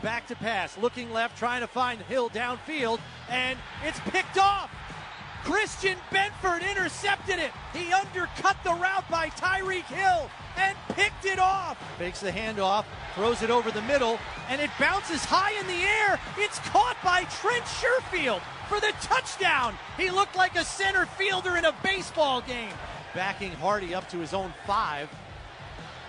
back to pass, looking left, trying to find Hill downfield, and it's picked off. Christian Benford intercepted it. He undercut the route by Tyreek Hill and picked it off. Fakes the handoff, throws it over the middle, and it bounces high in the air. It's caught by Trent Sherfield for the touchdown. He looked like a center fielder in a baseball game. Backing Harty up to his own five.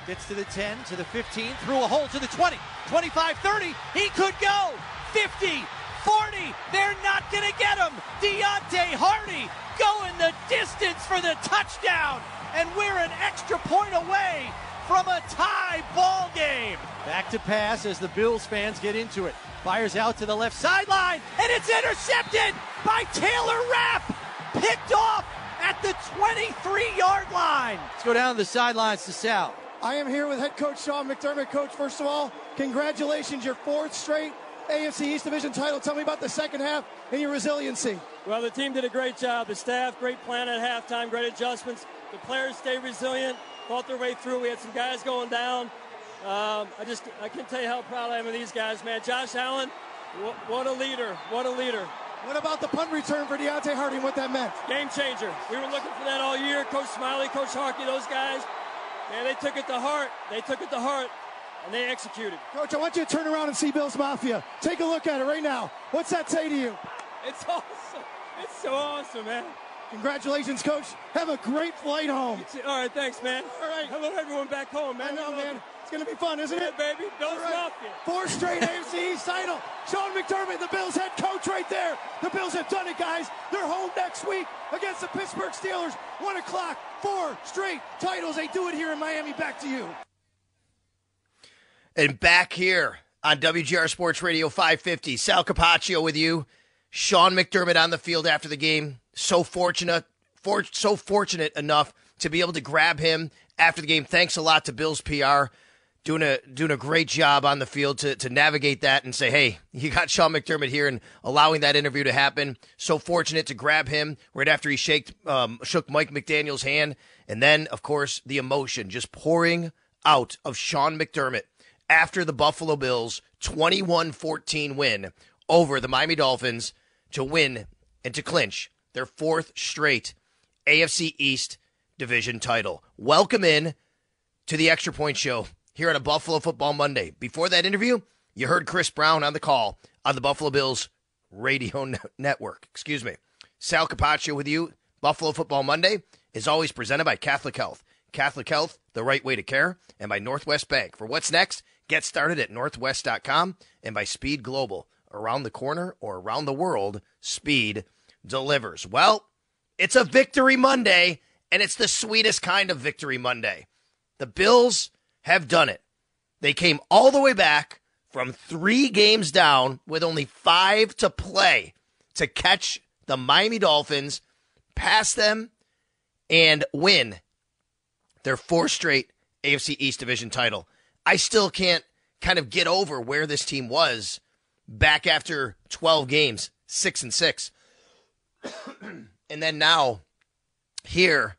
Gets to the 10, to the 15, through a hole to the 20, 25, 30. He could go 50, 40. They're not going to get him. Deonte Harty going the distance for the touchdown. And we're an extra point away from a tie ball game. Back to pass as the Bills fans get into it. Fires out to the left sideline, and it's intercepted by Taylor Rapp. Picked off at the 23 yard line. Let's go down to the sidelines to Sal. I am here with head coach Sean McDermott. Coach, first of all, congratulations, your fourth straight AFC East Division title. Tell me about the second half and your resiliency. Well, the team did a great job. The staff, great plan at halftime, great adjustments. The players stayed resilient, fought their way through. We had some guys going down. Um, I just, I can't tell you how proud I am of these guys, man. Josh Allen, wh- what a leader, what a leader. What about the punt return for Deonte Harty and what that meant? Game changer. We were looking for that all year. Coach Smiley, Coach Harkey, those guys. Man, they took it to heart. They took it to heart, and they executed. Coach, I want you to turn around and see Bills Mafia. Take a look at it right now. What's that say to you? It's awesome. It's so awesome, man. Congratulations, Coach. Have a great flight home. All right, thanks, man. All right. Hello, everyone back home, man. I know, man. It's going to be fun, isn't Yeah, it? baby. Bills right. Mafia. Four straight AFC East title. Sean McDermott, the Bills head coach right there. The Bills have done it, guys. They're home next week against the Pittsburgh Steelers. One o'clock, four straight titles. They do it here in Miami. Back to you. And back here on WGR Sports Radio 550, Sal Capaccio with you. Sean McDermott on the field after the game. So fortunate, for, so fortunate enough to be able to grab him after the game. Thanks a lot to Bill's PR. Doing a doing a great job on the field to, to navigate that and say, hey, you got Sean McDermott here and allowing that interview to happen. So fortunate to grab him right after he shaked, um, shook Mike McDaniel's hand. And then, of course, the emotion just pouring out of Sean McDermott after the Buffalo Bills 21 14 win over the Miami Dolphins to win and to clinch their fourth straight AFC East division title. Welcome in to the Extra Point Show here on a Buffalo Football Monday. Before that interview, you heard Chris Brown on the call on the Buffalo Bills radio ne- network. Excuse me. Sal Capaccio with you. Buffalo Football Monday is always presented by Catholic Health. Catholic Health, the right way to care, and by Northwest Bank. For what's next, get started at northwest.com and by Speed Global. Around the corner or around the world, Speed delivers. Well, it's a victory Monday, and it's the sweetest kind of victory Monday. The Bills have done it. They came all the way back from three games down with only five to play to catch the Miami Dolphins, pass them, and win their fourth straight AFC East Division title. I still can't kind of get over where this team was back after 12 games, 6 and 6. and then now here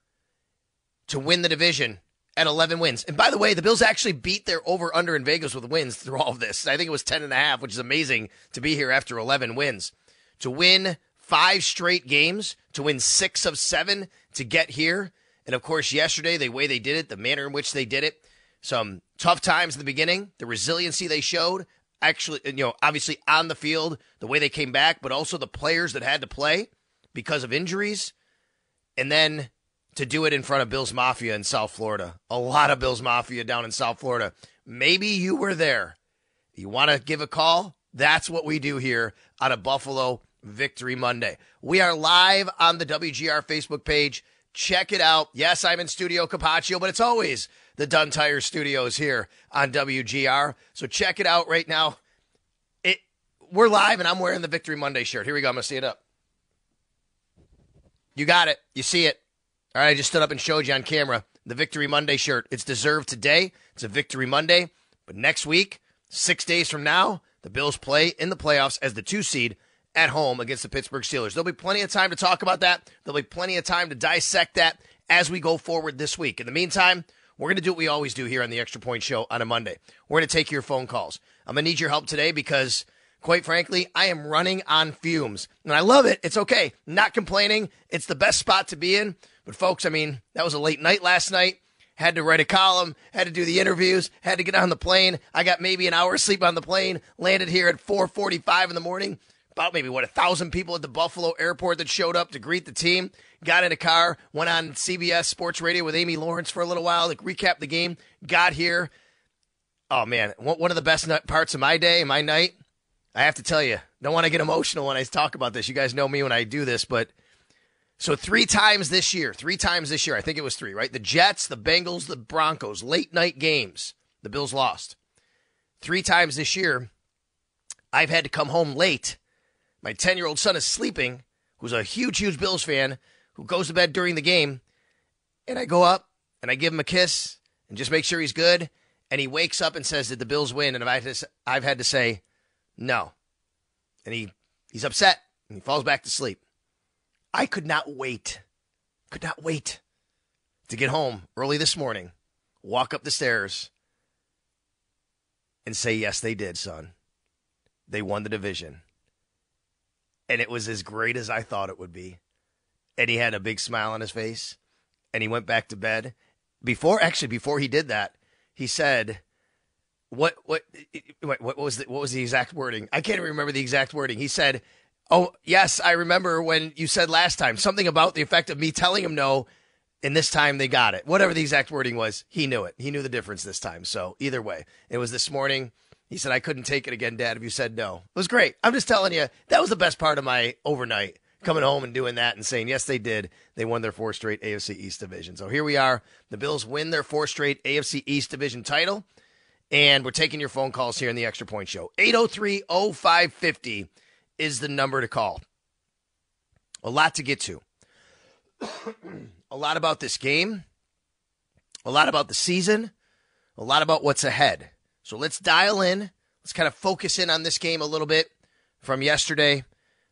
to win the division at 11 wins. And by the way, the Bills actually beat their over under in Vegas with wins through all of this. I think it was 10 and a half, which is amazing to be here after 11 wins. To win five straight games, to win six of seven to get here. And of course, yesterday, the way they did it, the manner in which they did it, some tough times in the beginning, the resiliency they showed, actually, you know, obviously on the field, the way they came back, but also the players that had to play because of injuries. And then to do it in front of Bills Mafia in South Florida. A lot of Bills Mafia down in South Florida. Maybe you were there. You want to give a call? That's what we do here on a Buffalo Victory Monday. We are live on the WGR Facebook page. Check it out. Yes, I'm in Studio Capaccio, but it's always the Dunn Tire Studios here on WGR. So check it out right now. It we're live and I'm wearing the Victory Monday shirt. Here we go. I'm gonna see it up. You got it. You see it. All right, I just stood up and showed you on camera the Victory Monday shirt. It's deserved today. It's a Victory Monday. But next week, six days from now, the Bills play in the playoffs as the two seed at home against the Pittsburgh Steelers. There'll be plenty of time to talk about that. There'll be plenty of time to dissect that as we go forward this week. In the meantime, we're going to do what we always do here on the Extra Point Show on a Monday. We're going to take your phone calls. I'm going to need your help today because quite frankly, I am running on fumes. And I love it. It's okay. Not complaining. It's the best spot to be in. But folks, I mean, that was a late night last night. Had to write a column, had to do the interviews, had to get on the plane. I got maybe an hour sleep on the plane, landed here at 4:45 in the morning. About maybe what a thousand people at the Buffalo airport that showed up to greet the team. Got in a car, went on CBS Sports Radio with Amy Lawrence for a little while like recap the game. Got here. Oh man, one of the best parts of my day, my night. I have to tell you, don't want to get emotional when I talk about this. You guys know me when I do this, but so three times this year, three times this year, I think it was three, right? The Jets, the Bengals, the Broncos, late night games. The Bills lost. Three times this year, I've had to come home late. My 10 year old son is sleeping, who's a huge, huge Bills fan, who goes to bed during the game. And I go up and I give him a kiss and just make sure he's good. And he wakes up and says, Did the Bills win? And I've had to, I've had to say, No. And he, he's upset and he falls back to sleep. I could not wait, could not wait to get home early this morning, walk up the stairs, and say, Yes, they did, son. They won the division. And it was as great as I thought it would be. And he had a big smile on his face. And he went back to bed. Before, actually, before he did that, he said, what what what was the what was the exact wording? I can't remember the exact wording. He said, Oh, yes, I remember when you said last time something about the effect of me telling him no, and this time they got it. Whatever the exact wording was, he knew it. He knew the difference this time. So either way, it was this morning. He said, I couldn't take it again, Dad, if you said no. It was great. I'm just telling you, that was the best part of my overnight, coming home and doing that and saying, yes, they did. They won their four straight AFC East division. So here we are. The Bills win their four straight AFC East division title. And we're taking your phone calls here in the Extra Point Show. 803 0550 is the number to call. A lot to get to. a lot about this game, a lot about the season, a lot about what's ahead. So let's dial in. Let's kind of focus in on this game a little bit from yesterday,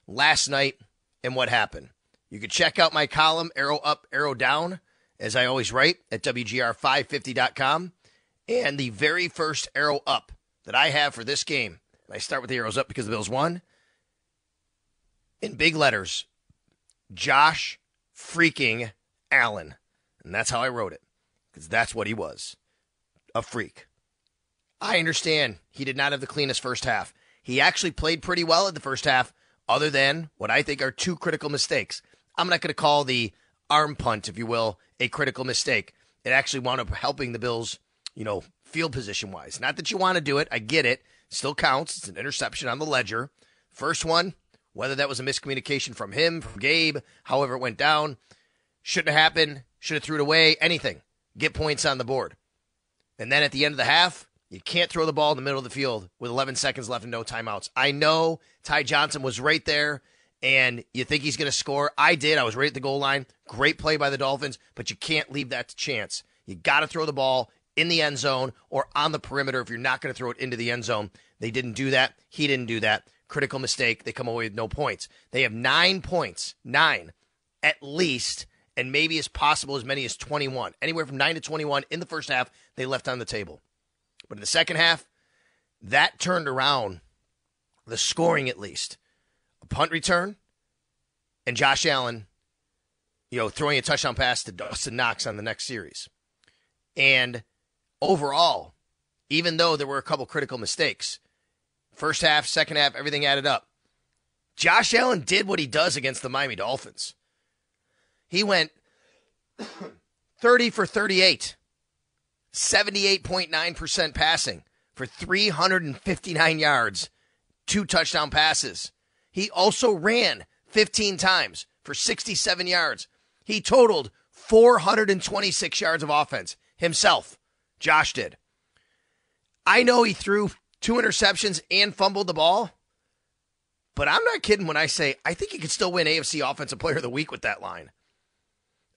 last night, and what happened. You can check out my column, Arrow Up, Arrow Down, as I always write at WGR550.com. And the very first arrow up that I have for this game, I start with the arrows up because the Bills won, in big letters, Josh freaking Allen. And that's how I wrote it, because that's what he was a freak. I understand he did not have the cleanest first half. He actually played pretty well in the first half, other than what I think are two critical mistakes. I'm not going to call the arm punt, if you will, a critical mistake. It actually wound up helping the Bills, you know, field position wise. Not that you want to do it. I get it. Still counts. It's an interception on the ledger. First one, whether that was a miscommunication from him, from Gabe, however it went down, shouldn't have happened, should have threw it away, anything. Get points on the board. And then at the end of the half, you can't throw the ball in the middle of the field with 11 seconds left and no timeouts. I know Ty Johnson was right there and you think he's going to score. I did. I was right at the goal line. Great play by the Dolphins, but you can't leave that to chance. You got to throw the ball in the end zone or on the perimeter if you're not going to throw it into the end zone. They didn't do that. He didn't do that critical mistake. They come away with no points. They have nine points, nine at least, and maybe as possible as many as 21. Anywhere from 9 to 21 in the first half, they left on the table. But in the second half, that turned around the scoring at least. A punt return and Josh Allen, you know, throwing a touchdown pass to Dawson Knox on the next series. And overall, even though there were a couple critical mistakes, first half, second half, everything added up. Josh Allen did what he does against the Miami Dolphins. He went 30 for 38, 78.9% passing for 359 yards, two touchdown passes. He also ran 15 times for 67 yards. He totaled 426 yards of offense himself. Josh did. I know he threw two interceptions and fumbled the ball, but I'm not kidding when I say I think he could still win AFC Offensive Player of the Week with that line.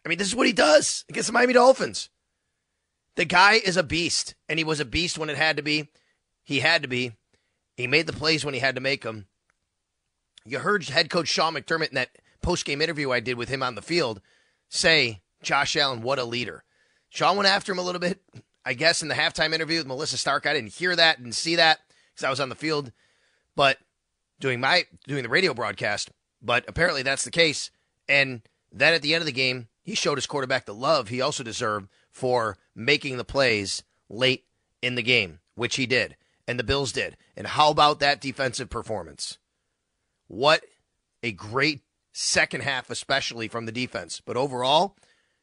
I mean, this is what he does against the Miami Dolphins. The guy is a beast, and he was a beast when it had to be. He had to be. He made the plays when he had to make them. You heard head coach Sean McDermott in that post game interview I did with him on the field say, Josh Allen, what a leader. Sean went after him a little bit, I guess, in the halftime interview with Melissa Stark. I didn't hear that, didn't see that because I was on the field, but doing my doing the radio broadcast. But apparently that's the case. And then at the end of the game, he showed his quarterback the love he also deserved for making the plays late in the game, which he did, and the Bills did. And how about that defensive performance? What a great second half, especially from the defense. But overall,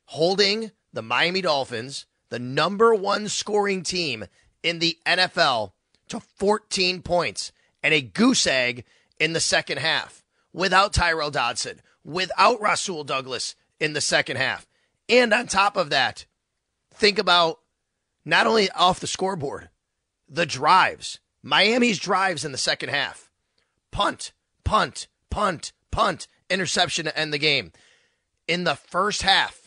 holding the Miami Dolphins, the number one scoring team in the NFL, to 14 points and a goose egg in the second half without Tyrel Dodson, without Rasul Douglas in the second half. And on top of that, think about not only off the scoreboard, the drives. Miami's drives in the second half. Punt, punt, punt, punt, interception to end the game. In the first half,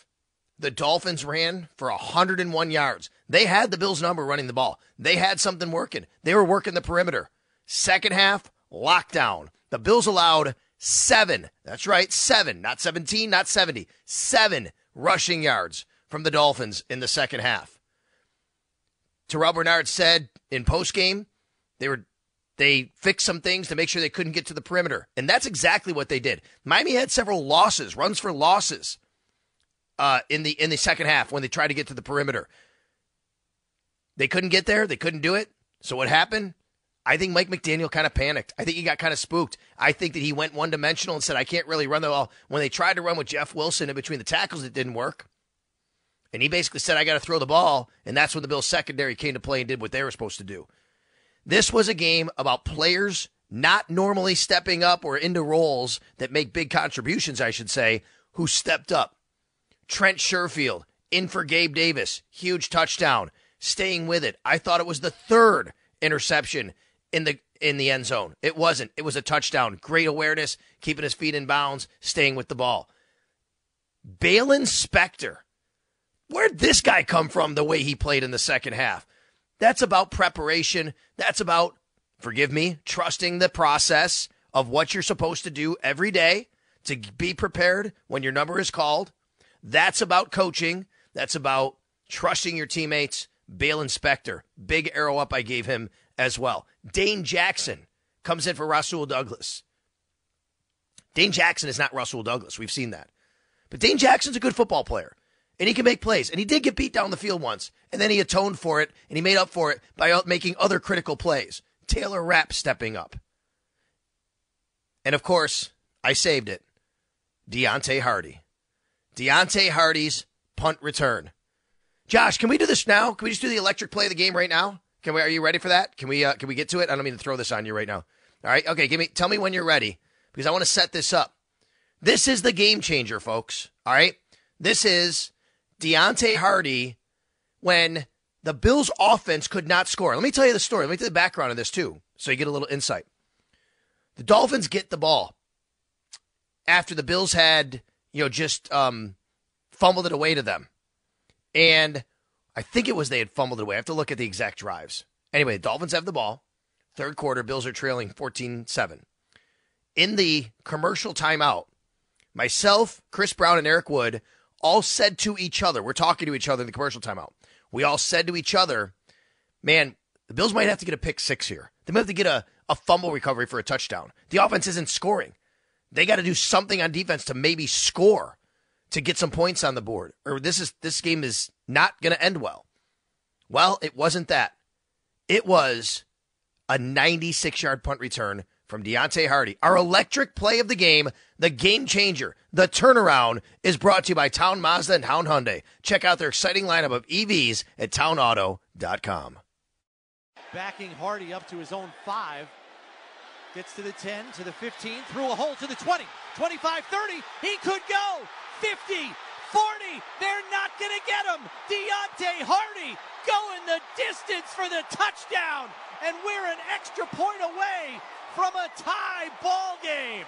the Dolphins ran for 101 yards. They had the Bills' number running the ball. They had something working. They were working the perimeter. Second half, lockdown. The Bills allowed seven, that's right, seven, not 17, not 70, seven rushing yards from the Dolphins in the second half. Terrel Bernard said in postgame, they were they fixed some things to make sure they couldn't get to the perimeter. And that's exactly what they did. Miami had several losses, runs for losses uh, in the in the second half when they tried to get to the perimeter. They couldn't get there, they couldn't do it. So what happened? I think Mike McDaniel kind of panicked. I think he got kind of spooked. I think that he went one dimensional and said, I can't really run the ball. When they tried to run with Jeff Wilson in between the tackles, it didn't work. And he basically said, I got to throw the ball. And that's when the Bills secondary came to play and did what they were supposed to do. This was a game about players not normally stepping up or into roles that make big contributions, I should say, who stepped up. Trent Sherfield in for Gabe Davis, huge touchdown, staying with it. I thought it was the third interception in the in the end zone. It wasn't. It was a touchdown. Great awareness, keeping his feet in bounds, staying with the ball. Baylon Spector. Where'd this guy come from the way he played in the second half? That's about preparation. That's about, forgive me, trusting the process of what you're supposed to do every day to be prepared when your number is called. That's about coaching. That's about trusting your teammates. Baylon Spector, big arrow up I gave him as well. Dane Jackson comes in for Rasul Douglas. Dane Jackson is not Rasul Douglas. We've seen that. But Dane Jackson's a good football player and he can make plays. And he did get beat down the field once, and then he atoned for it, and he made up for it by making other critical plays. Taylor Rapp stepping up. And of course, I saved it. Deonte Harty. Deonte Harty's punt return. Josh, can we do this now? Can we just do the electric play of the game right now? Can we? Are you ready for that? Can we? Uh, can we get to it? I don't mean to throw this on you right now. All right. Okay. Give me. Tell me when you're ready because I want to set this up. This is the game changer, folks. All right. This is Deonte Harty when the Bills' offense could not score. Let me tell you the story. Let me tell the background of this, too, so you get a little insight. The Dolphins get the ball after the Bills had, you know, just um, fumbled it away to them. And I think it was they had fumbled it away. I have to look at the exact drives. Anyway, the Dolphins have the ball. Third quarter, Bills are trailing 14 7. In the commercial timeout, myself, Chris Brown, and Eric Wood all said to each other, we're talking to each other in the commercial timeout. We all said to each other, man, the Bills might have to get a pick six here. They might have to get a, a fumble recovery for a touchdown. The offense isn't scoring. They got to do something on defense to maybe score to get some points on the board. Or this is this game is not going to end well. Well, it wasn't that. It was a 96 yard punt return from Deonte Harty. Our electric play of the game, the game changer, the turnaround is brought to you by Town Mazda and Town Hyundai. Check out their exciting lineup of EVs at townauto.com. Backing Harty up to his own five. Gets to the 10, to the 15, through a hole to the 20, 25, 30. He could go 50, 40. They're not going to get him. Deonte Harty going the distance for the touchdown. And we're an extra point away from a tie ball game.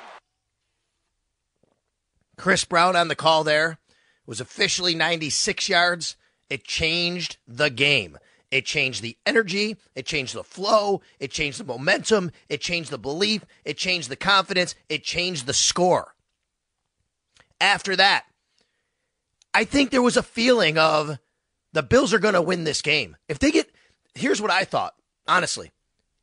Chris Brown on the call there it was officially 96 yards. It changed the game. It changed the energy. It changed the flow. It changed the momentum. It changed the belief. It changed the confidence. It changed the score. After that, I think there was a feeling of the Bills are going to win this game. If they get, here's what I thought, honestly.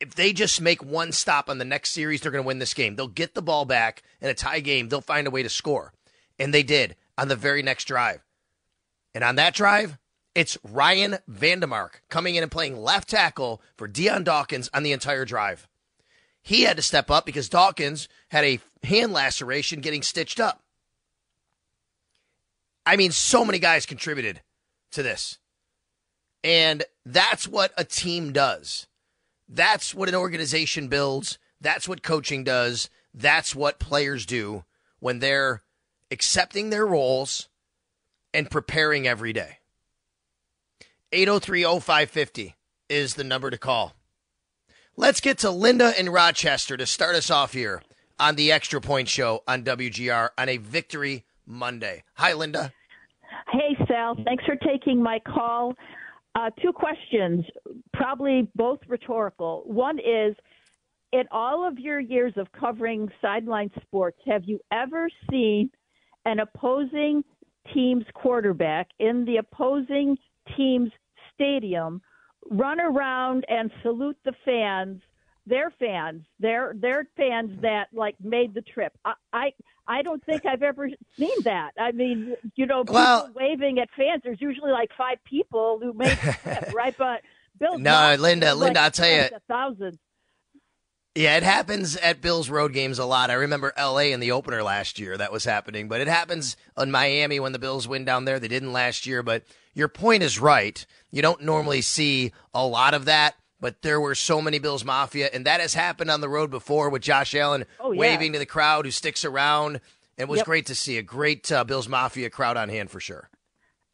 If they just make one stop on the next series, they're going to win this game. They'll get the ball back in a tie game. They'll find a way to score. And they did on the very next drive. And on that drive, it's Ryan Van Demark coming in and playing left tackle for Dion Dawkins on the entire drive. He had to step up because Dawkins had a hand laceration getting stitched up. I mean, so many guys contributed to this. And that's what a team does. That's what an organization builds. That's what coaching does. That's what players do when they're accepting their roles and preparing every day. 8030550 is the number to call. Let's get to Linda in Rochester to start us off here on the Extra Point Show on WGR on a Victory Monday. Hi, Linda. Hey, Sal. Thanks for taking my call. Uh, two questions, probably both rhetorical. One is In all of your years of covering sideline sports, have you ever seen an opposing team's quarterback in the opposing team's stadium run around and salute the fans their fans, their their fans that like made the trip. I I, I don't think I've ever seen that. I mean, you know, people Well- waving at fans. There's usually like five people who made the trip, right? But Bill, No, Linda, Linda, I'll tell you. a thousand. Yeah, it happens at Bills road games a lot. I remember LA in the opener last year that was happening, but it happens on Miami when the Bills win down there. They didn't last year, but your point is right. You don't normally see a lot of that, but there were so many Bills Mafia, and that has happened on the road before with Josh Allen Oh, yeah. waving to the crowd who sticks around. It was Yep. great to see a great uh, Bills Mafia crowd on hand for sure.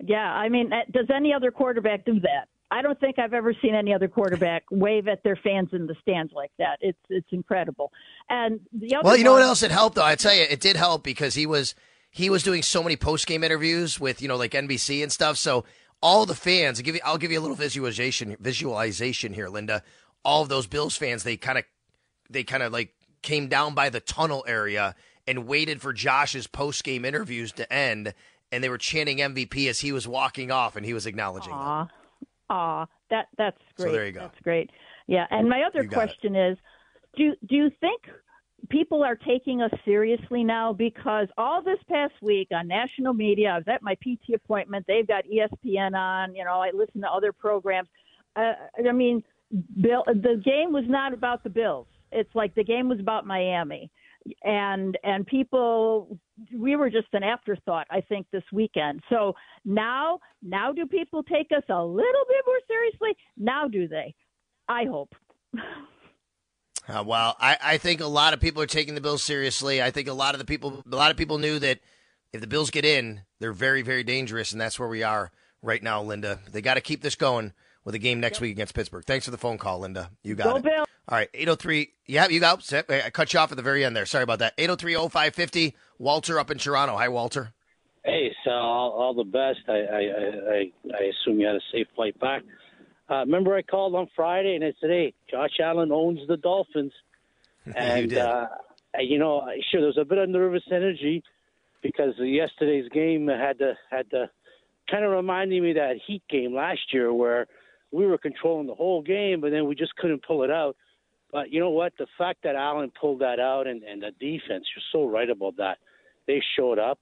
Yeah, I mean, uh, does any other quarterback do that? I don't think I've ever seen any other quarterback wave at their fans in the stands like that. It's it's incredible. And the other Well, you know what else it helped though? I tell you, it did help because he was he was doing so many post game interviews with you know like NBC and stuff. So all the fans, I'll give you, I'll give you a little visualization visualization here, Linda. All of those Bills fans, they kind of they kind of like came down by the tunnel area and waited for Josh's post game interviews to end, and they were chanting MVP as he was walking off, and he was acknowledging. them. Aw, aw, that that's great. So there you go. That's great. Yeah, and my other got it. question is, do do you think people are taking us seriously now? Because all this past week on national media, I was at my PT appointment. They've got ESPN on. You know, I listen to other programs. Uh, I mean, Bill, the game was not about the Bills. It's like the game was about Miami. And and people, we were just an afterthought. I think this weekend. So now, now do people take us a little bit more seriously? Now do they? I hope. Uh, well, I, I think a lot of people are taking the Bills seriously. I think a lot of the people, a lot of people knew that if the Bills get in, they're very, very dangerous, and that's where we are right now, Linda. They got to keep this going with a game next week against Pittsburgh. Thanks for the phone call, Linda. You got Go it. Bills. All right, 803. Yeah, you got I cut you off at the very end there. Sorry about that. 803-0550. Walter up in Toronto. Hi, Walter. Hey, so all, all the best. I, I, I, I I assume you had a safe flight back. Uh, remember, I called on Friday and I said, "Hey, Josh Allen owns the Dolphins," and did. Uh, you know, sure, there was a bit of nervous energy, because yesterday's game had to had to kind of reminding me of that Heat game last year where we were controlling the whole game, but then we just couldn't pull it out. But you know what? The fact that Allen pulled that out and, and the defense, you're so right about that. They showed up.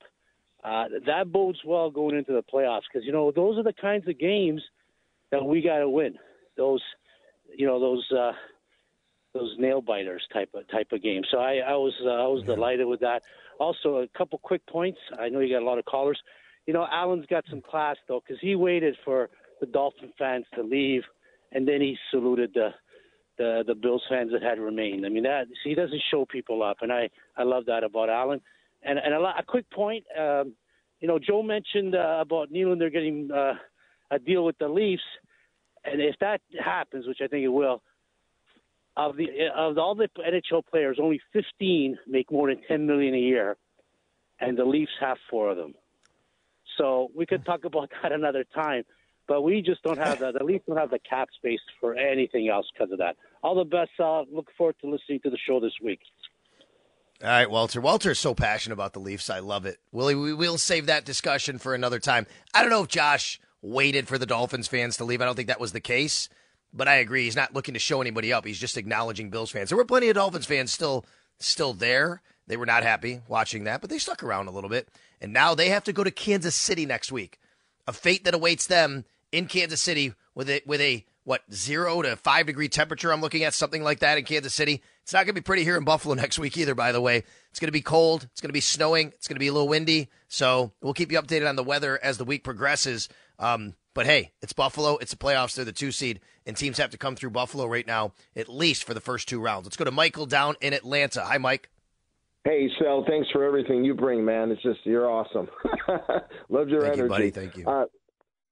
Uh, that bodes well going into the playoffs because you know those are the kinds of games that we got to win. Those, you know, those uh, those nail biters type of type of games. So I, I was uh, I was delighted with that. Also, a couple quick points. I know you got a lot of callers. You know, Allen's got some class though because he waited for the Dolphin fans to leave, and then he saluted the the the Bills fans that had remained. I mean, that he doesn't show people up, and I I love that about Allen. And and a, a quick point, um, you know, Joe mentioned uh, about Nylander getting uh, a deal with the Leafs, and if that happens, which I think it will, of the of all the NHL players, only 15 make more than 10 million a year, and the Leafs have four of them. So we could talk about that another time, but we just don't have that. The Leafs don't have the cap space for anything else because of that. All the best. Uh, look forward to listening to the show this week. All right, Walter. Walter is so passionate about the Leafs. I love it. Willie, we will save that discussion for another time. I don't know if Josh waited for the Dolphins fans to leave. I don't think that was the case. But I agree. He's not looking to show anybody up. He's just acknowledging Bills fans. There were plenty of Dolphins fans still still there. They were not happy watching that, but they stuck around a little bit. And now they have to go to Kansas City next week. A fate that awaits them in Kansas City with a with a what zero to five degree temperature. I'm looking at something like that in Kansas City. It's not going to be pretty here in Buffalo next week either. By the way, it's going to be cold. It's going to be snowing. It's going to be a little windy. So we'll keep you updated on the weather as the week progresses. Um, but hey, it's Buffalo. It's the playoffs. They're the two seed, and teams have to come through Buffalo right now, at least for the first two rounds. Let's go to Michael down in Atlanta. Hi, Mike. Hey, Sal. Thanks for everything you bring, man. It's just you're awesome. Love your Thank energy, you, buddy. Thank you. Uh,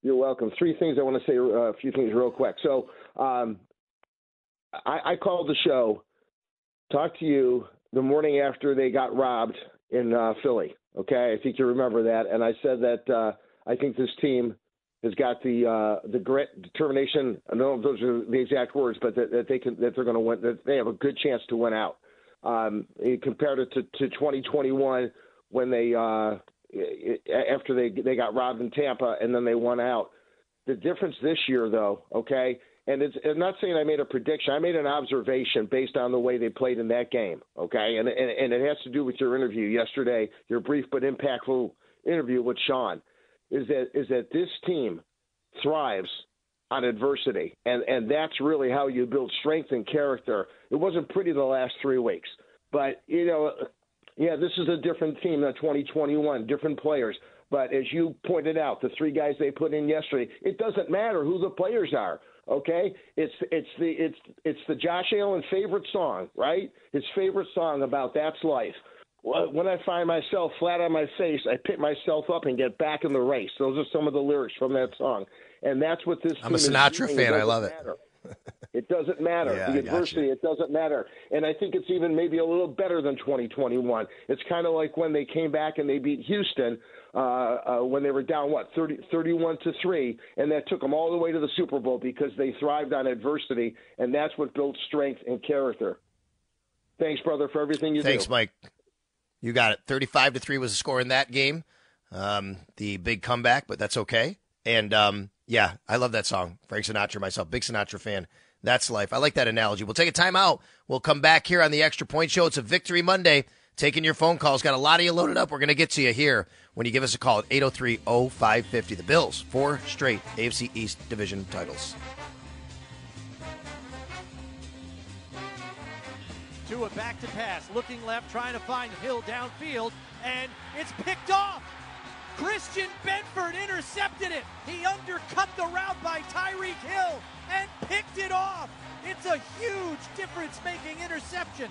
you're welcome. Three things I want to say. Uh, a few things real quick. So, um, I, I called the show, talked to you the morning after they got robbed in uh, Philly. Okay, I think you remember that, and I said that uh, I think this team has got the uh, the grit, determination. I don't know if those are the exact words, but that, that they can that they're going to win. That they have a good chance to win out. Um, compared it to, to 2021 when they uh, after they they got robbed in Tampa and then they won out. The difference this year, though, okay, and it's I'm not saying I made a prediction. I made an observation based on the way they played in that game, okay, and and, and it has to do with your interview yesterday, your brief but impactful interview with Sean. Is that is that this team thrives on adversity, and and that's really how you build strength and character. It wasn't pretty the last three weeks, but you know yeah, this is a different team than 2021, different players. But as you pointed out, the three guys they put in yesterday, it doesn't matter who the players are. Okay, it's it's the it's it's the Josh Allen favorite song, right? His favorite song about that's life. When I find myself flat on my face, I pick myself up and get back in the race. Those are some of the lyrics from that song, and that's what this. I'm a Sinatra fan. I love matter. it. It doesn't matter. Yeah, the adversity, it doesn't matter. And I think it's even maybe a little better than 2021. It's kind of like when they came back and they beat Houston uh, uh, when they were down, what, 30, 31 to 3, and that took them all the way to the Super Bowl because they thrived on adversity, and that's what builds strength and character. Thanks, brother, for everything you Thanks, do. Thanks, Mike. You got it. 35 to 3 was the score in that game. Um, the big comeback, but that's okay. And um, yeah, I love that song. Frank Sinatra, myself, big Sinatra fan. That's life. I like that analogy. We'll take a time out. We'll come back here on the Extra Point Show. It's a Victory Monday. Taking your phone calls. Got a lot of you loaded up. We're going to get to you here when you give us a call at 803 0550. The Bills, four straight AFC East division titles. Tua back to pass, looking left, trying to find Hill downfield, and it's picked off. Christian Benford intercepted it. He undercut the route by Tyreek Hill and picked it off. It's a huge difference making interception.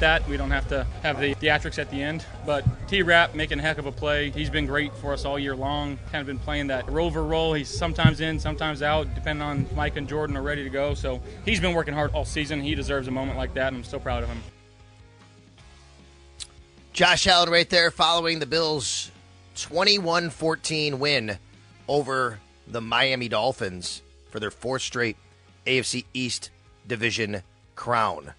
That. We don't have to have the theatrics at the end. But T Rap making a heck of a play. He's been great for us all year long. Kind of been playing that rover role. He's sometimes in, sometimes out, depending on Micah and Jordan are ready to go. So he's been working hard all season. He deserves a moment like that, and I'm so proud of him. Josh Allen right there following the Bills' 21 14 win over the Miami Dolphins for their fourth straight AFC East Division crown.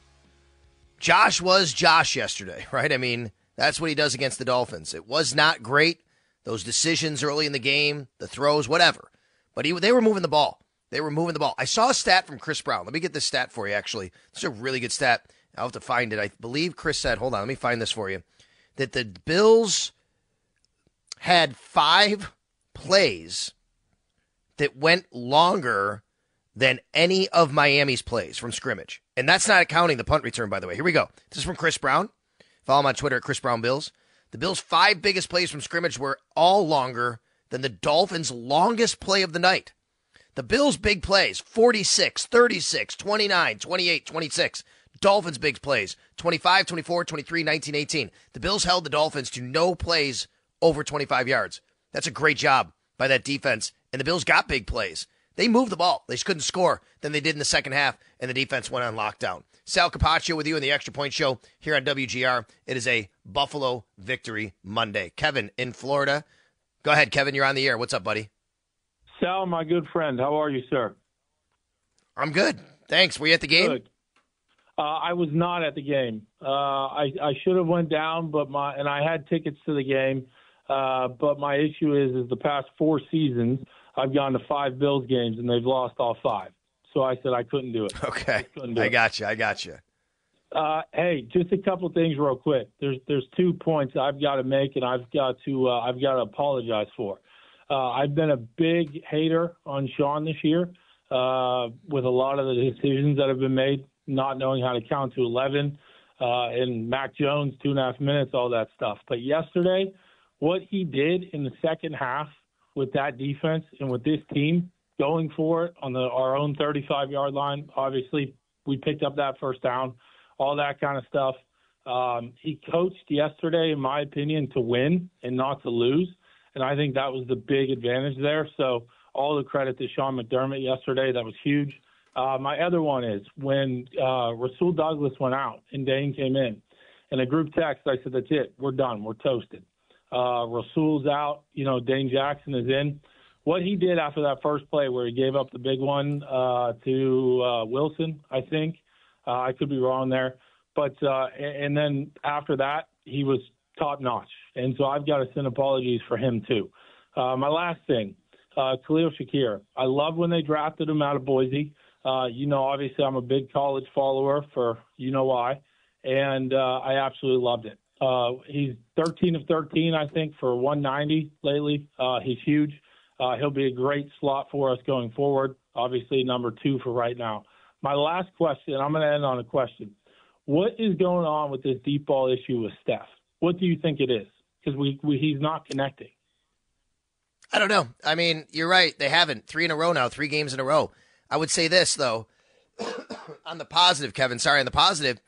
Josh was Josh yesterday, right? I mean, that's what he does against the Dolphins. It was not great. Those decisions early in the game, the throws, whatever. But he, they were moving the ball. They were moving the ball. I saw a stat from Chris Brown. Let me get this stat for you, actually. It's a really good stat. I'll have to find it. I believe Chris said, hold on, let me find this for you. That the Bills had five plays that went longer than any of Miami's plays from scrimmage. And that's not counting the punt return, by the way. Here we go. This is from Chris Brown. Follow him on Twitter at Chris Brown Bills. The Bills' five biggest plays from scrimmage were all longer than the Dolphins' longest play of the night. The Bills' big plays 46, 36, 29, 28, 26. Dolphins' big plays 25, 24, 23, 19, 18. The Bills held the Dolphins to no plays over 25 yards. That's a great job by that defense. And the Bills got big plays. They moved the ball. They just couldn't score than they did in the second half, and the defense went on lockdown. Sal Capaccio with you in the Extra Point Show here on WGR. It is a Buffalo Victory Monday. Kevin in Florida. Go ahead, Kevin. You're on the air. What's up, buddy? Sal, my good friend, how are you, sir? I'm good. Thanks. Were you at the game? Good. Uh, I was not at the game. Uh, I, I should have went down, but my and I had tickets to the game. Uh, but my issue is, is the past four seasons – I've gone to five Bills games and they've lost all five. So I said I couldn't do it. Okay, I, I got you. I got you. Uh, hey, just a couple of things real quick. There's there's two points I've got to make and I've got to uh, I've got to apologize for. Uh, I've been a big hater on Sean this year uh, with a lot of the decisions that have been made, not knowing how to count to 11, uh, and Mac Jones two and a half minutes, all that stuff. But yesterday, what he did in the second half with that defense and with this team going for it on the our own 35 yard line. Obviously, we picked up that first down, all that kind of stuff. Um, he coached yesterday, in my opinion, to win and not to lose, and I think that was the big advantage there. So all the credit to Sean McDermott yesterday. That was huge. Uh, my other one is when uh, Rasul Douglas went out and Dane came in. In a group text, I said, "That's it. We're done. We're toasted." Uh, Rasul's out. You know, Dane Jackson is in. What he did after that first play, where he gave up the big one uh, to uh, Wilson, I think. Uh, I could be wrong there, but uh, and then after that, he was top notch. And so I've got to send apologies for him too. Uh, my last thing, uh, Khalil Shakir. I love when they drafted him out of Boise. Uh, you know, obviously I'm a big college follower for you know why, and uh, I absolutely loved it. Uh, he's 13 of 13, I think, for 190 lately. Uh, he's huge. Uh, he'll be a great slot for us going forward. Obviously, number two for right now. My last question, I'm going to end on a question. What is going on with this deep ball issue with Steph? What do you think it is? Because we, we he's not connecting. I don't know. I mean, you're right. They haven't. Three in a row now, three games in a row. I would say this, though, on the positive, Kevin, sorry, on the positive,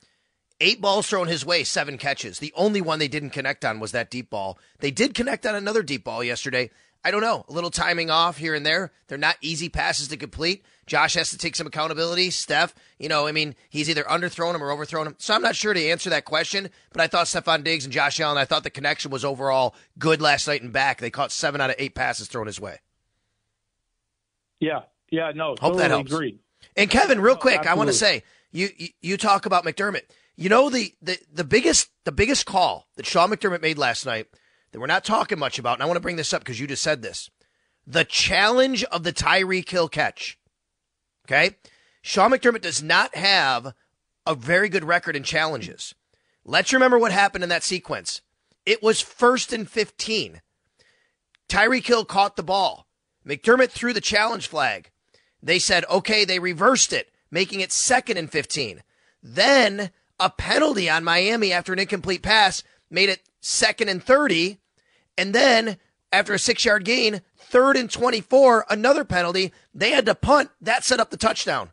eight balls thrown his way, seven catches. The only one they didn't connect on was that deep ball. They did connect on another deep ball yesterday. I don't know, a little timing off here and there. They're not easy passes to complete. Josh has to take some accountability. Steph, you know, I mean, he's either underthrown him or overthrown him. So I'm not sure to answer that question, but I thought Stefon Diggs and Josh Allen, I thought the connection was overall good last night and back. They caught seven out of eight passes thrown his way. Yeah, yeah, no, Hope totally that helps. Agree. And Kevin, real quick, I want to say you, you you talk about McDermott. You know the, the the biggest the biggest call that Sean McDermott made last night that we're not talking much about, and I want to bring this up because you just said this. The challenge of the Tyreek Hill catch. Okay? Sean McDermott does not have a very good record in challenges. Let's remember what happened in that sequence. It was first and 15. Tyreek Hill caught the ball. McDermott threw the challenge flag. They said, okay, they reversed it, making it second and 15. Then a penalty on Miami after an incomplete pass made it second and 30. And then after a six yard gain, third and 24, another penalty. They had to punt. That set up the touchdown.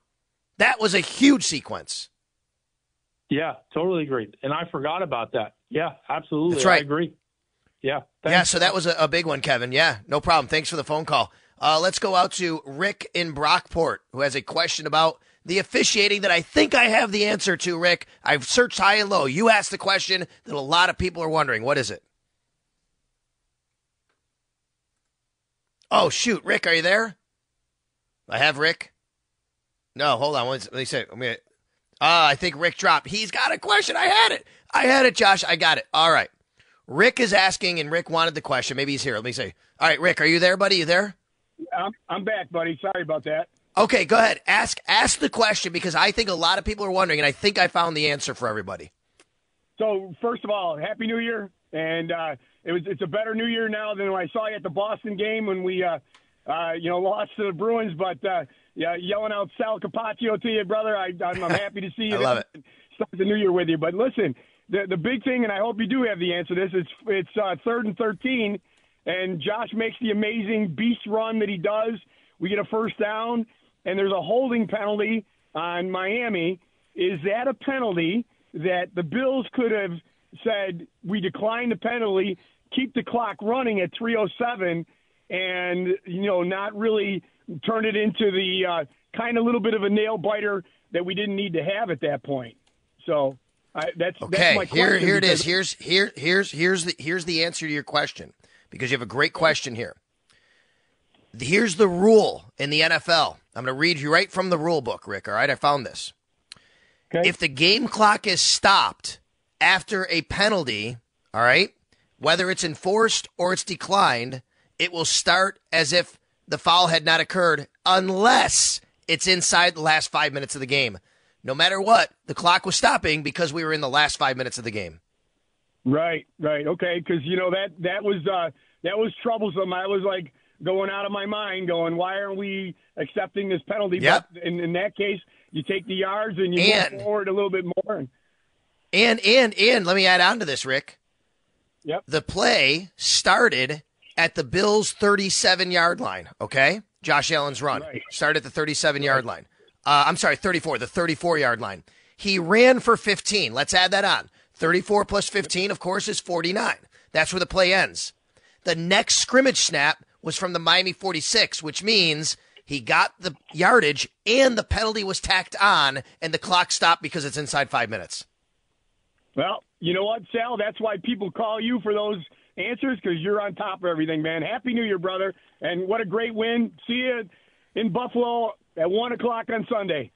That was a huge sequence. Yeah, totally agree. And I forgot about that. Yeah, absolutely. That's right. I agree. Yeah. Yeah, so that was a, a big one, Kevin. Yeah, no problem. Thanks for the phone call. Uh, let's go out to Rick in Brockport, who has a question about the officiating that I think I have the answer to, Rick. I've searched high and low. You asked the question that a lot of people are wondering. What is it? Oh, shoot. Rick, are you there? I have Rick. No, hold on. Let me say. Let me. Uh, I think Rick dropped. He's got a question. I had it. I had it, Josh. I got it. All right. Rick is asking, and Rick wanted the question. Maybe he's here. Let me say. All right, Rick, are you there, buddy? You there? I'm, I'm back, buddy. Sorry about that. Okay, go ahead. Ask ask the question because I think a lot of people are wondering, and I think I found the answer for everybody. So, first of all, Happy New Year, and uh, it was it's a better New Year now than when I saw you at the Boston game when we, uh, uh, you know, lost to the Bruins. But uh, yeah, yelling out Sal Capaccio to you, brother. I, I'm, I'm happy to see you. I love it. Start the New Year with you. But listen, the the big thing, and I hope you do have the answer to this. It's it's uh, third and thirteen, and Josh makes the amazing beast run that he does. We get a first down, and there's a holding penalty on Miami. Is that a penalty that the Bills could have said we decline the penalty, keep the clock running at 3:07, and you know not really turn it into the uh, kind of little bit of a nail biter that we didn't need to have at that point. So I, that's that's Okay, my here question here it is. Here's here here's here's the here's the answer to your question because you have a great question here. Here's the rule in the NFL. I'm going to read you right from the rule book, Rick. All right, I found this. If the game clock is stopped after a penalty, all right, whether it's enforced or it's declined, it will start as if the foul had not occurred unless it's inside the last five minutes of the game. No matter what, the clock was stopping because we were in the last five minutes of the game. Right, right, okay, because you know that that was uh, that was troublesome. I was like going out of my mind, going, why aren't we accepting this penalty? Yep. But in, in that case, you take the yards and you And- move forward a little bit more. And and and let me add on to this, Rick. Yep. The play started at the Bills' 37 yard line. Okay, Josh Allen's run started at the 37 yard line. Uh, I'm sorry, 34, the 34 yard line. He ran for 15. Let's add that on. 34 plus 15, of course, is 49. That's where the play ends. The next scrimmage snap was from the Miami 46, which means he got the yardage and the penalty was tacked on, and the clock stopped because it's inside five minutes. Well, you know what, Sal? That's why people call you for those answers because you're on top of everything, man. Happy New Year, brother, and what a great win. See you in Buffalo at one o'clock on Sunday.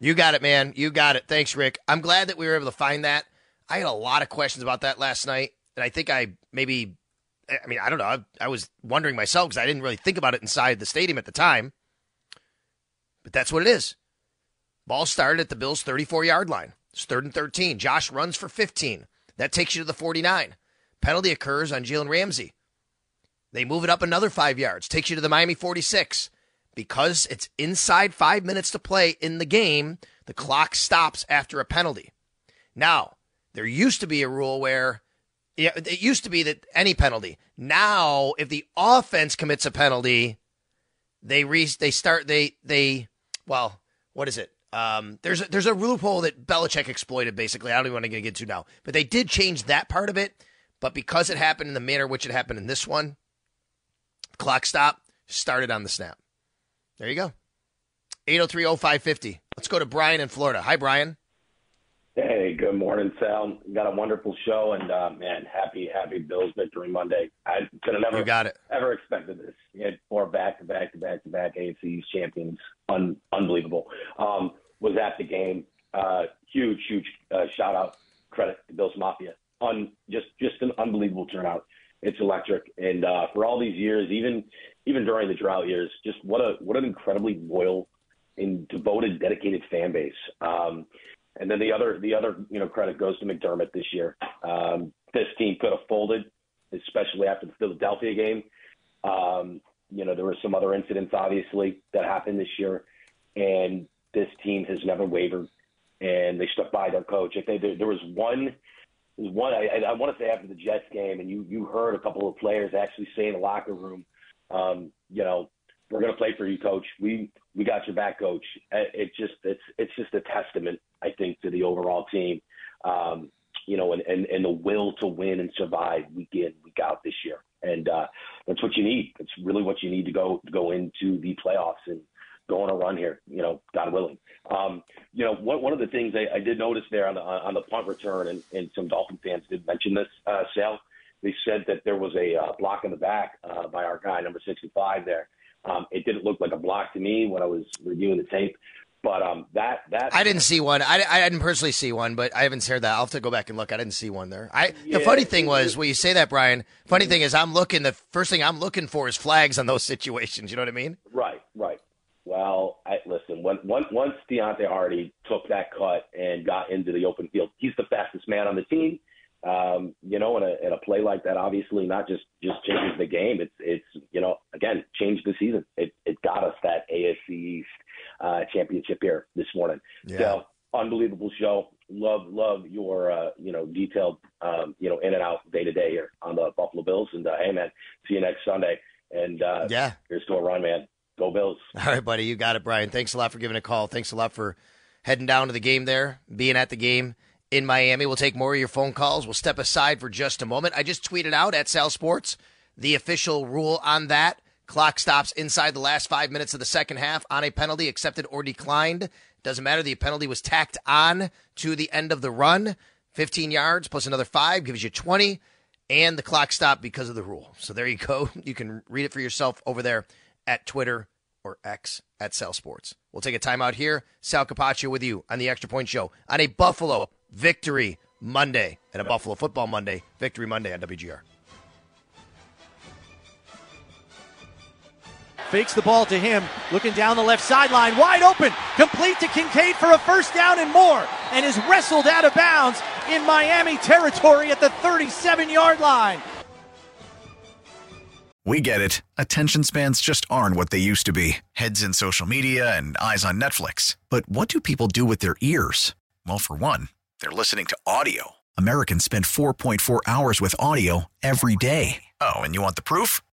You got it, man. You got it. Thanks, Rick. I'm glad that we were able to find that. I had a lot of questions about that last night, and I think I maybe, I mean, I don't know. I, I was wondering myself because I didn't really think about it inside the stadium at the time. But that's what it is. Ball started at the Bills' 34 yard line. It's third and 13. Josh runs for 15. That takes you to the 49. Penalty occurs on Jalen Ramsey. They move it up another five yards, takes you to the Miami 46. Because it's inside five minutes to play in the game, the clock stops after a penalty. Now, there used to be a rule where Yeah, it used to be that any penalty. Now, if the offense commits a penalty, they re they start they they well, what is it? Um, there's a, there's a loophole that Belichick exploited. Basically, I don't even want to get into now, but they did change that part of it. But because it happened in the manner which it happened in this one, clock stop started on the snap. There you go. 8030550. Let's go to Brian in Florida. Hi, Brian. Morning, Sal. Got a wonderful show, and uh, man, happy, happy Bills victory Monday. I could have never, You got it. ever expected this. You had four back to back to back to back AFC champions, Un- unbelievable. Um, was at the game. Uh, huge, huge uh, shout out, credit to Bills Mafia. Un- just, just an unbelievable turnout. It's electric, and uh, for all these years, even, even during the drought years, just what a, what an incredibly loyal and devoted, dedicated fan base. Um, and then the other, the other, you know, credit goes to McDermott this year. Um, this team could have folded, especially after the Philadelphia game. Um, you know, there were some other incidents, obviously, that happened this year, and this team has never wavered, and they stuck by their coach. If they, there, there was one, there was one. I, I want to say after the Jets game, and you you heard a couple of players actually say in the locker room, um, you know, we're going to play for you, coach. We we got your back, coach. Uh, It just it's it's just a testament, I think, to the overall team. Um, you know, and, and and the will to win and survive week in week out this year, and uh, that's what you need. It's really what you need to go go into the playoffs and go on a run here. You know, God willing. Um, you know, one one of the things I, I did notice there on the on the punt return, and, and some Dolphin fans did mention this, uh, Sal. They said that there was a uh, block in the back uh, by our guy, number 65 there. Um, it didn't look like a block to me when I was reviewing the tape, but um, that that I didn't see one. I, I didn't personally see one, but I haven't heard that. I'll have to go back and look. I didn't see one there. I Yeah, the funny thing was when you say that, Brian. Funny thing is, I'm looking. The first thing I'm looking for is flags on those situations. You know what I mean? Right, right. Well, I, listen, when, once once Deonte Harty took that cut and got into the open field, he's the fastest man on the team. Um, you know, in a, in a play like that, obviously not just just changes the game. It's it's you know again changed the season. It it got us that AFC East uh, championship here this morning. Yeah. So unbelievable show. Love love your uh, you know detailed um, you know in and out day to day here on the Buffalo Bills. And uh, hey man, see you next Sunday. And uh, Yeah. here's to a run, man. Go Bills. All right, buddy, you got it, Brian. Thanks a lot for giving a call. Thanks a lot for heading down to the game there, being at the game in Miami. We'll take more of your phone calls. We'll step aside for just a moment. I just tweeted out at Sal Sports the official rule on that. Clock stops inside the last five minutes of the second half on a penalty accepted or declined. Doesn't matter. The penalty was tacked on to the end of the run. 15 yards plus another five gives you 20. And the clock stopped because of the rule. So there you go. You can read it for yourself over there at Twitter or X at Sal Sports. We'll take a timeout here. Sal Capaccio with you on the Extra Point Show on a Buffalo Victory Monday and a Buffalo Football Monday Victory Monday on WGR. Fakes the ball to him, looking down the left sideline, wide open, complete to Kincaid for a first down and more, and is wrestled out of bounds in Miami territory at the 37 yard line. We get it. Attention spans just aren't what they used to be heads in social media and eyes on Netflix. But what do people do with their ears? Well, for one, they're listening to audio. Americans spend 4.4 hours with audio every day. Oh, and you want the proof?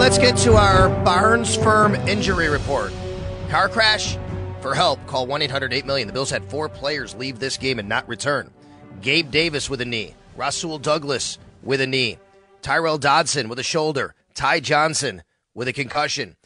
let's get to our Barnes Firm injury report. Car crash? For help, call 1 800 8 million. The Bills had four players leave this game and not return. Gabe Davis with a knee, Rasul Douglas with a knee, Tyrel Dodson with a shoulder, Ty Johnson with a concussion.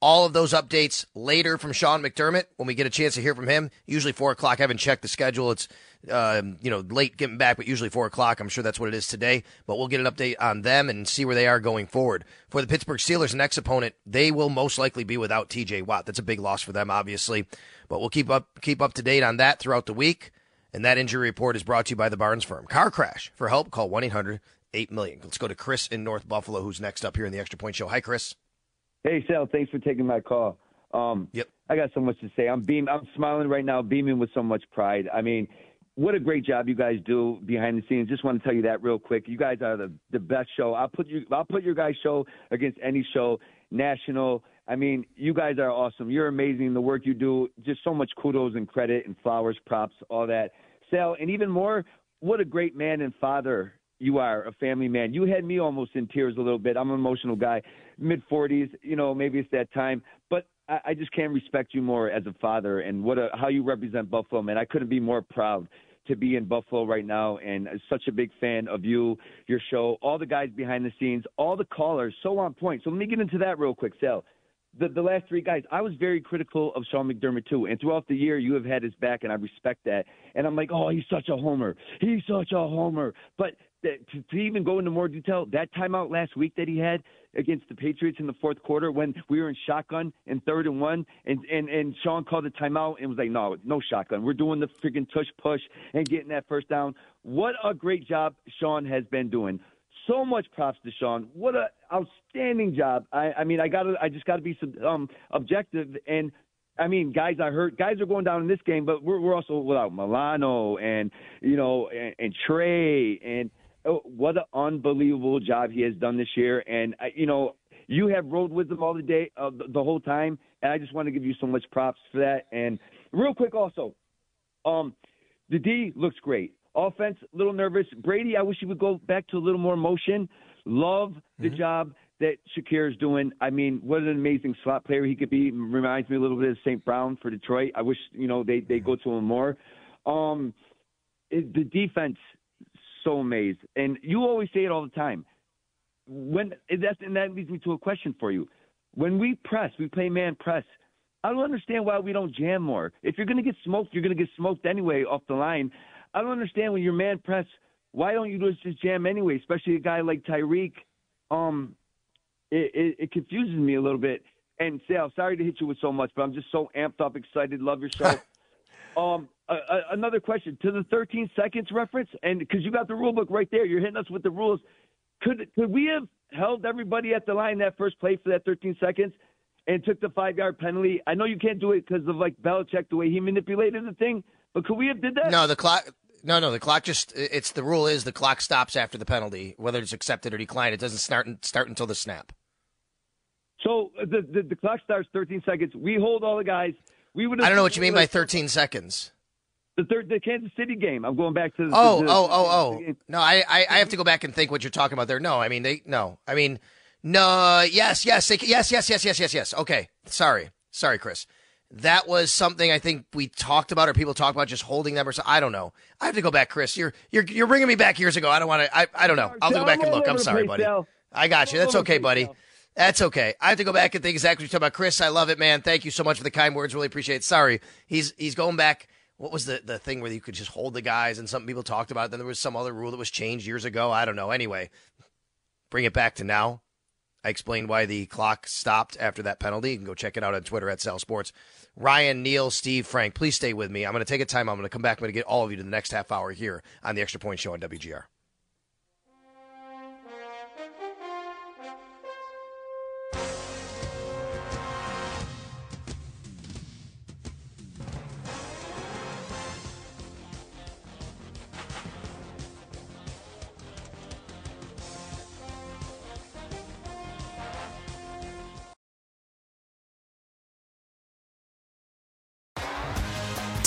All of those updates later from Sean McDermott when we get a chance to hear from him. Usually four o'clock. I haven't checked the schedule. It's um, you know late getting back, but usually four o'clock. I'm sure that's what it is today. But we'll get an update on them and see where they are going forward. For the Pittsburgh Steelers, next opponent, they will most likely be without T.J. Watt. That's a big loss for them, obviously. But we'll keep up keep up to date on that throughout the week. And that injury report is brought to you by the Barnes Firm. Car crash for help. Call one 800 8 million. Let's go to Chris in North Buffalo, who's next up here in the Extra Point Show. Hi, Chris. Hey, Sal. Thanks for taking my call. Um, yep. I got so much to say. I'm beam. I'm smiling right now, beaming with so much pride. I mean, what a great job you guys do behind the scenes. Just want to tell you that real quick. You guys are the the best show. I'll put you. I'll put your guys' show against any show national. I mean, you guys are awesome. You're amazing. The work you do, just so much kudos and credit and flowers, props, all that. Sal, and even more, what a great man and father you are, a family man. You had me almost in tears a little bit. I'm an emotional guy, mid 40s. You know, maybe it's that time, but I, I just can't respect you more as a father and what a, how you represent Buffalo, man. I couldn't be more proud to be in Buffalo right now and such a big fan of you, your show, all the guys behind the scenes, all the callers, so on point. So let me get into that real quick, Sal. The, the last three guys, I was very critical of Sean McDermott too. And throughout the year, you have had his back, and I respect that. And I'm like, oh, he's such a homer. He's such a homer. But to, to even go into more detail, that timeout last week that he had against the Patriots in the fourth quarter when we were in shotgun and third and one, and and and Sean called the timeout and was like, no, no shotgun. We're doing the freaking tush push and getting that first down. What a great job Sean has been doing. So much props to Sean. What a outstanding job. I, I mean, I got I just got to be um, objective. And I mean, guys, I heard guys are going down in this game, but we're we're also without Milano and you know and, and Trey and what an unbelievable job he has done this year. And you know, you have rode with him all the day, uh, the, the whole time, and I just want to give you so much props for that. And real quick, also, um, the D looks great. Offense, a little nervous. Brady, I wish he would go back to a little more motion. Love the mm-hmm. job that Shakir is doing. I mean, what an amazing slot player he could be. Reminds me a little bit of St. Brown for Detroit. I wish you know they they go to him more. Um, the defense so amazed, and you always say it all the time. When that's and that leads me to a question for you. When we press, we play man press. I don't understand why we don't jam more. If you're going to get smoked, you're going to get smoked anyway off the line. I don't understand when you're man press. Why don't you just jam anyway? Especially a guy like Tyreek. Um, it, it, it confuses me a little bit. And Sal, sorry to hit you with so much, but I'm just so amped up, excited, love your show. um, uh, another question to the 13 seconds reference, and because you got the rule book right there, you're hitting us with the rules. Could could we have held everybody at the line that first play for that 13 seconds and took the five yard penalty? I know you can't do it because of like Belichick the way he manipulated the thing, but could we have did that? No, the clock. No, no, the clock just it's the rule is the clock stops after the penalty, whether it's accepted or declined. It doesn't start start until the snap. So the, the, the clock starts 13 seconds. We hold all the guys. We would. Have, I don't know what you mean by 13 seconds. The third, the Kansas City game. I'm going back to. The, oh, the, oh, oh, oh. No, I, I, I have to go back and think what you're talking about there. No, I mean they. No, I mean, no. Yes, yes, they, yes, yes, yes, yes, yes, yes. Okay, sorry, sorry, Chris. That was something I think we talked about, or people talk about just holding them, or so. I don't know. I have to go back, Chris. You're you're you're bringing me back years ago. I don't want to. I, I don't know. I'll go back and look. I'm sorry, buddy. I got you. That's okay, buddy. That's okay. I have to go back and think exactly what you're talking about. Chris, I love it, man. Thank you so much for the kind words. Really appreciate it. Sorry. He's he's going back what was the, the thing where you could just hold the guys and some people talked about it. Then there was some other rule that was changed years ago. I don't know. Anyway, bring it back to now. I explained why the clock stopped after that penalty. You can go check it out on Twitter at Sal Sports. Ryan, Neil, Steve, Frank, please stay with me. I'm going to take a time. I'm going to come back. I'm going to get all of you to the next half hour here on the Extra Point Show on WGR.